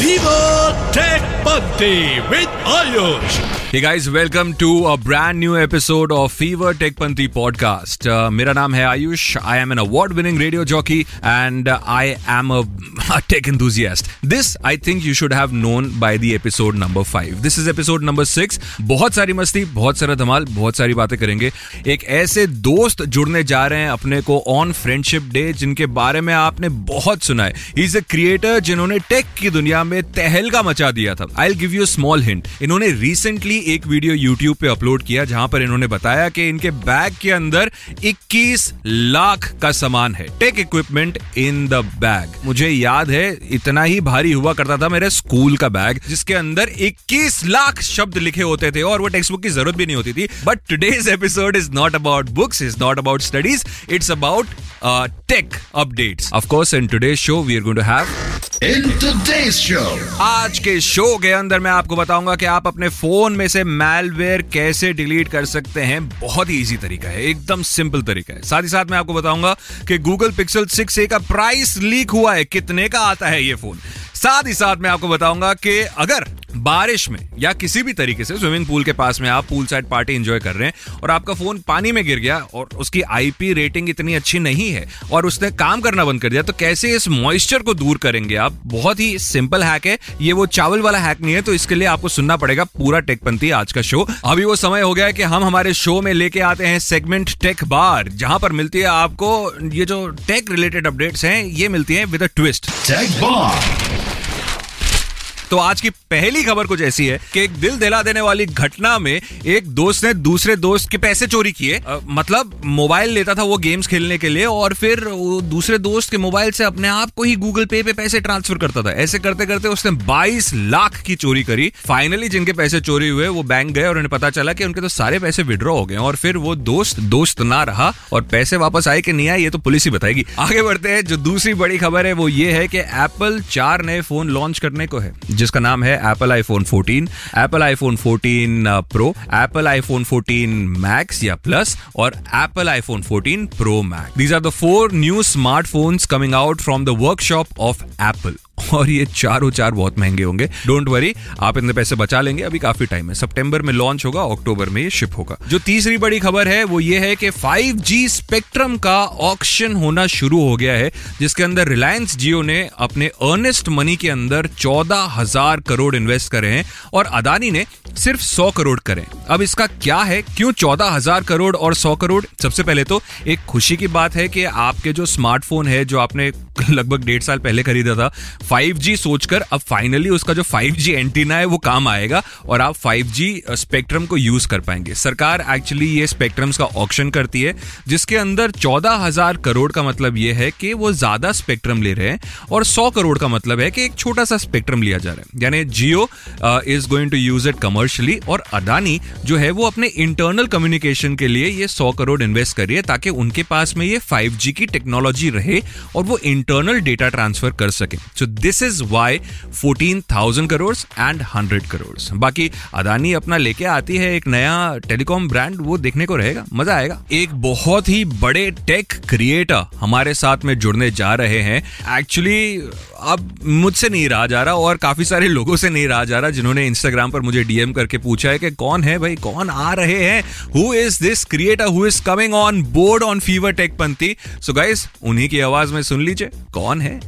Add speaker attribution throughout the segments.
Speaker 1: Fever Tech with Ayush.
Speaker 2: Hey guys, welcome to a brand new episode of Fever Tech Panthi podcast. Uh, मेरा नाम है Ayush. An award-winning radio jockey and uh, I am a, a tech enthusiast. This I think you should have known by the episode number five. This is episode number six. बहुत सारी मस्ती, बहुत सारा धमाल, बहुत सारी बातें करेंगे. एक ऐसे दोस्त जुड़ने जा रहे हैं अपने को ऑन फ्रेंडशिप डे जिनके बारे में आपने बहुत सुना है. Is a creator जिन्होंने टेक की दुनिया में तहलका मचा दिया था. Give you a small hint. इन्होंने रिसेंटली एक वीडियो यूट्यूब पे अपलोड किया, जहाँ पर इन्होंने बताया कि इनके बैग के अंदर 21 लाख का सामान है tech equipment in the bag मुझे याद है, इतना ही भारी हुआ करता था मेरे स्कूल का बैग जिसके अंदर 21 लाख शब्द लिखे होते थे और वो टेक्स्ट बुक की ज़रूरत भी नहीं होती थी but today's episode is not about books is not about studies it's about tech updates of course in today's show we are going to have
Speaker 1: In today's show
Speaker 2: आज के शो के अंदर मैं आपको बताऊँगा कि आप अपने फ़ोन में से मैलवेयर कैसे डिलीट कर सकते हैं। बहुत ही इजी तरीका है, एकदम सिंपल तरीका है। साथ ही साथ मैं आपको बताऊँगा कि गूगल पिक्सल 6a का प्राइस लीक हुआ है। कितने का आता है ये फ़ोन साथ ही साथ मैं आपको बताऊँगा कि अगर बारिश में या किसी भी तरीके से स्विमिंग पूल के पास में आप पूल साइड पार्टी एंजॉय कर रहे हैं और आपका फ़ोन पानी में गिर गया और उसकी आईपी रेटिंग इतनी अच्छी नहीं है और उसने काम करना बंद कर दिया तो कैसे इस मॉइस्चर को दूर करेंगे आप? बहुत ही सिंपल हैक है। ये वो चावल वाला हैक नहीं है तो इसके लिए आपको सुनना पड़ेगा पूरा टेकपंथी आज का शो अभी वो समय हो गया है कि हम हमारे शो में लेके आते हैं सेगमेंट टेक बार जहाँ पर मिलती है आपको ये जो टेक रिलेटेड अपडेट्स हैं, ये मिलती हैं with a twist
Speaker 1: Tech Bomb.
Speaker 2: तो आज की पहली खबर कुछ ऐसी है कि एक दिल दिला देने वाली घटना में एक दोस्त ने दूसरे दोस्त के पैसे चोरी किए। मतलब मोबाइल लेता था वो गेम्स खेलने के लिए और फिर वो दूसरे दोस्त के मोबाइल से अपने आप को ही गूगल पे पे पैसे ट्रांसफ़र करता था। ऐसे करते करते उसने 22 लाख की चोरी करी। फाइनली जिनके पैसे चोरी हुए, वो बैंक गए और उन्हें पता चला कि उनके तो सारे पैसे विड्रॉ हो गए और फिर वो दोस्त दोस्त ना रहा और पैसे वापस आए कि नहीं आए, ये तो पुलिस ही बताएगी। आगे बढ़ते हैं, जो दूसरी बड़ी खबर है वो ये है कि एप्पल चार नए फ़ोन लॉन्च करने को है। जिसका नाम है Apple iPhone 14, Apple iPhone 14 pro Apple iPhone 14 max या प्लस और Apple iPhone 14 pro max these are the four new smartphones coming out from the workshop of Apple और ये चारों चार बहुत महँगे होंगे। डोंट वरी आप इतने पैसे बचा लेंगे, अभी काफ़ी टाइम है। सितंबर में लॉन्च होगा अक्टूबर में ये शिप होगा। जो तीसरी बड़ी खबर है, वो ये है कि 5G स्पेक्ट्रम का ऑक्शन होना शुरू हो गया है, जिसके अंदर रिलायंस जियो ने अपने अर्नेस्ट मनी के अंदर चौदह हज़ार करोड़ इन्वेस्ट करे हैं और अदानी ने सिर्फ़ सौ करोड़ करें। अब इसका क्या है? क्यों चौदह हज़ार करोड़ और सौ करोड़? सबसे पहले तो एक खुशी की बात है कि आपके जो स्मार्टफ़ोन है, जो आपने लगभग डेढ़ साल पहले खरीदा था 5G सोचकर अब फाइनली उसका जो 5G एंटीना है, वो काम आएगा और आप 5G स्पेक्ट्रम को यूज़ कर पाएँगे। सरकार एक्चुअली ये स्पेक्ट्रम्स का ऑक्शन करती है, जिसके अंदर चौदह हज़ार करोड़ का मतलब ये है कि वो ज़्यादा स्पेक्ट्रम ले रहे हैं और सौ करोड़ का मतलब है कि एक छोटा सा स्पेक्ट्रम लिया जा रहा है। यानी Jio is going to use it commercially और अदानी जो है वो अपने इंटरनल कम्युनिकेशन के लिए ये सौ करोड़ इन्वेस्ट कर रही है ताकि उनके पास में ये 5G की टेक्नोलॉजी रहे और वो इंटरनल डेटा ट्रांसफ़र कर सके। So this is why fourteen thousand crore and hundred crore बाकी अदानी अपना लेके आती है एक नया टेलीकॉम ब्रांड वो देखने को रहेगा, मज़ा आएगा। एक बहुत ही बड़े टेक क्रिएटर हमारे साथ में जुड़ने जा रहे हैं। एक्चुअली अब मुझसे नहीं रहा जा रहा और काफ़ी सारे लोगों से नहीं रहा जा रहा जिन्होंने इंस्टाग्राम पर मुझे डीएम करके पूछा है कि कौन है भाई कौन आ रहे हैं? Who is this creator who is coming on board on fever Techpanthi so guys उन्हीं की आवाज़ में सुन लीजिए कौन है?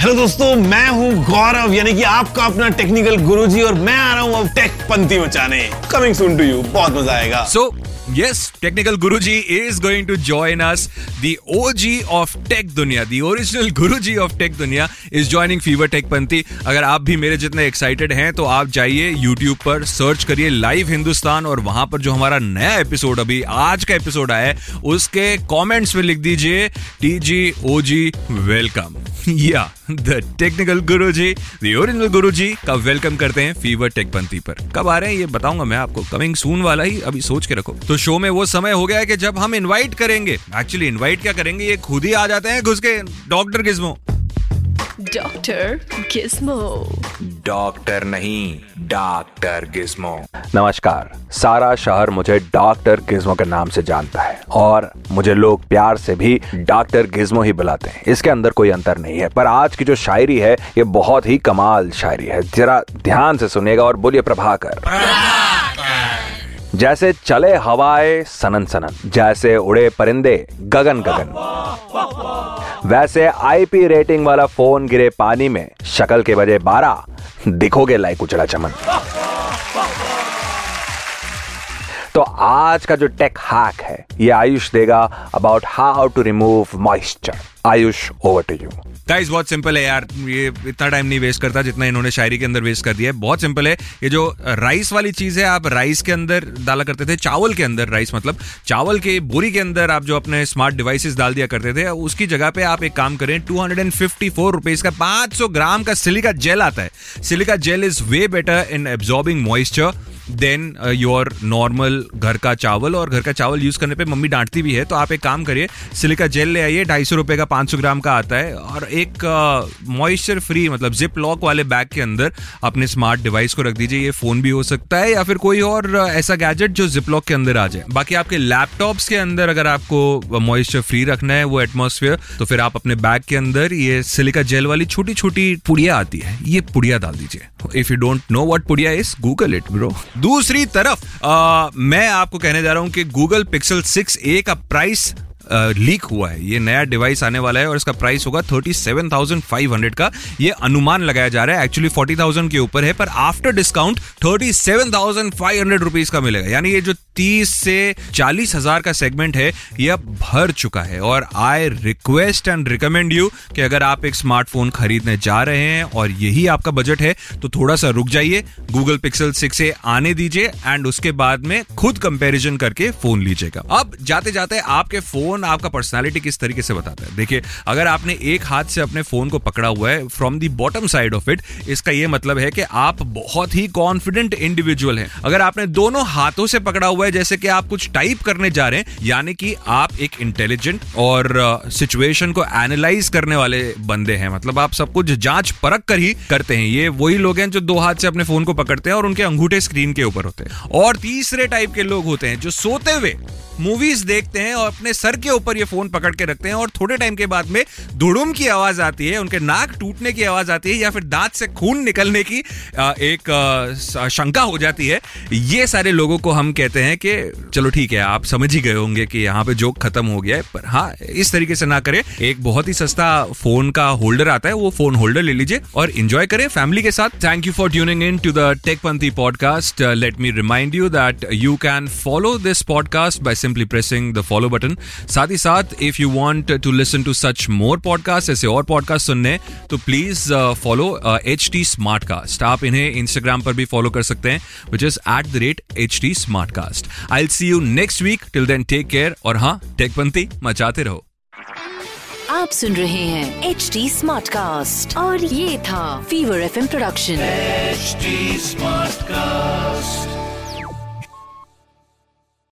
Speaker 3: हेलो दोस्तों मैं हूँ गौरव यानी कि आपका अपना टेक्निकल गुरुजी और मैं आ रहा हूँ अब टेक पंथी मचाने कमिंग सुन टू यू बहुत मज़ा आएगा।
Speaker 2: सो So, yes, Technical Guruji is going to join us. The OG of Tech Dunya, the original Guruji of Tech Dunya is joining Fever Tech Panti. अगर आप भी मेरे जितने एक्साइटेड हैं तो आप जाइए YouTube पर सर्च करिए लाइव हिंदुस्तान और वहाँ पर जो हमारा नया एपिसोड अभी आज का एपिसोड आया है उसके कमेंट्स में लिख दीजिए ओ जी वेलकम या the technical Guru ji the original गुरु जी का वेलकम करते हैं फीवर टेक पंथी पर। कब आ रहे हैं ये बताऊँगा मैं आपको। कमिंग सून वाला ही अभी सोच के रखो। तो शो में वो समय हो गया है कि जब हम इनवाइट करेंगे। एक्चुअली इनवाइट क्या करेंगे? ये खुद ही आ जाते हैं घुस के। Doctor gizmo
Speaker 4: doctor gizmo
Speaker 5: doctor नहीं, डॉक्टर गिस्मो
Speaker 6: नमस्कार। सारा शहर मुझे डॉक्टर गिज्मो के नाम से जानता है और मुझे लोग प्यार से भी डॉक्टर गिज्मो ही बुलाते हैं। इसके अंदर कोई अंतर नहीं है, पर आज की जो शायरी है, ये बहुत ही कमाल शायरी है। जरा ध्यान से सुनेगा और बोलिए प्रभाकर। जैसे चले हवाए सनन सनन, जैसे उड़े परिंदे गगन गगन, वैसे आईपी रेटिंग वाला फ़ोन गिरे पानी में, शक्ल के बजे बारह दिखोगे लाइक उचड़ा चमन। तो आज का जो टेक हैक है, ये आयुष देगा about how to remove moisture Ayush over to you
Speaker 2: guys बहुत सिंपल है यार। ये इतना टाइम नहीं वेस्ट करता जितना इन्होंने शायरी के अंदर वेस्ट कर दिया है। बहुत सिंपल है। ये जो राइस वाली चीज़ है, आप राइस के अंदर डाला करते थे, चावल के अंदर राइस मतलब चावल के बोरी के अंदर आप जो अपने स्मार्ट डिवाइसेस डाल दिया करते थे, उसकी जगह पे आप एक काम करें टू हंड्रेड का पाँच ग्राम का सिलिका जेल आता है। Silica gel is way better in absorbing moisture than your normal घर का चावल और घर का चावल यूज़ करने पे मम्मी डांटती भी है तो आप एक काम करिए सिलिका जेल ले आइए ढाई सौ रुपए का पाँच सौ ग्राम का आता है और एक मॉइस्चर uh, फ्री मतलब जिप लॉक वाले बैग के अंदर अपने स्मार्ट डिवाइस को रख दीजिए ये फ़ोन भी हो सकता है या फिर कोई और uh, ऐसा गैजेट जो जिप लॉक के अंदर आ जाए। बाकी आपके लैपटॉप्स के अंदर अगर आपको मॉइस्चर फ्री रखना है वो एटमोसफियर तो फिर आप अपने बैग के अंदर ये सिलिका जेल वाली छोटी छोटी पुड़िया आती है ये पुड़िया डाल दीजिए। If you don't know what pudiya is Google it bro दूसरी तरफ़ आ, मैं आपको कहने जा रहा हूँ कि गूगल पिक्सल सिक्स ए का प्राइस लीक हुआ है। ये नया डिवाइस आने वाला है और इसका प्राइस होगा thirty seven thousand five hundred का। ये अनुमान लगाया जा रहा है एक्चुअली फोर्टी थाउज़ेंड के ऊपर है पर after discount thirty seven thousand five hundred rupees का मिलेगा। यानी ये जो तीस से चालीस हज़ार का सेगमेंट है, यह भर चुका है। और I request and recommend you कि अगर आप एक स्मार्टफ़ोन खरीदने जा रहे हैं और यही आपका बजट है तो थोड़ा सा रुक जाइए गूगल पिक्सल सिक्स ए आने दीजिए एंड उसके बाद में खुद कंपैरिजन करके फ़ोन लीजिएगा। अब जाते जाते आपके फ़ोन आपका पर्सनैलिटी किस तरीके से बताता है? देखिए, अगर आपने एक हाथ से अपने फ़ोन को पकड़ा हुआ है from the bottom side of it इसका यह मतलब है कि आप बहुत ही कॉन्फिडेंट इंडिविजुअल हैं। अगर आपने दोनों हाथों से पकड़ा हुआ हुआ है, जैसे कि आप कुछ टाइप करने जा रहे हैं, यानी कि आप एक इंटेलिजेंट और सिचुएशन को एनालाइज करने वाले बंदे हैं। मतलब आप सब कुछ जाँच परख कर ही करते हैं। ये वही लोग हैं जो दो हाथ से अपने फ़ोन को पकड़ते हैं और उनके अंगूठे स्क्रीन के ऊपर होते हैं। और तीसरे टाइप के लोग होते हैं जो सोते हुए मूवीज़ देखते हैं और अपने सर के ऊपर ये फ़ोन पकड़ के रखते हैं और थोड़े टाइम के बाद में धुड़ुम की आवाज़ आती है, उनके नाक टूटने की आवाज़ आती है या फिर दांत से खून निकलने की एक शंका हो जाती है। ये सारे लोगों को हम कहते हैं कि चलो ठीक है, आप समझ ही गए होंगे कि यहाँ पे जोक खत्म हो गया है, पर हाँ इस तरीके से ना करें। एक बहुत ही सस्ता फ़ोन का होल्डर आता है, वो फ़ोन होल्डर ले लीजिए और इंजॉय करें फैमिली के साथ। Thank you for tuning in to the Techpanthi podcast let me remind you that you can follow this podcast by simply pressing the follow button साथ ही साथ if you want to listen to such more podcast ऐसे और podcast सुनने तो please follow H T Smartcast आप इन्हें Instagram पर भी फॉलो कर सकते हैं which is at the rate H T Smartcast I see you next week till then take care और हाँ टेकपंथी मचाते रहो.
Speaker 4: आप सुन रहे हैं एच टी स्मार्ट कास्ट और ये था fever F production
Speaker 1: H Smartcast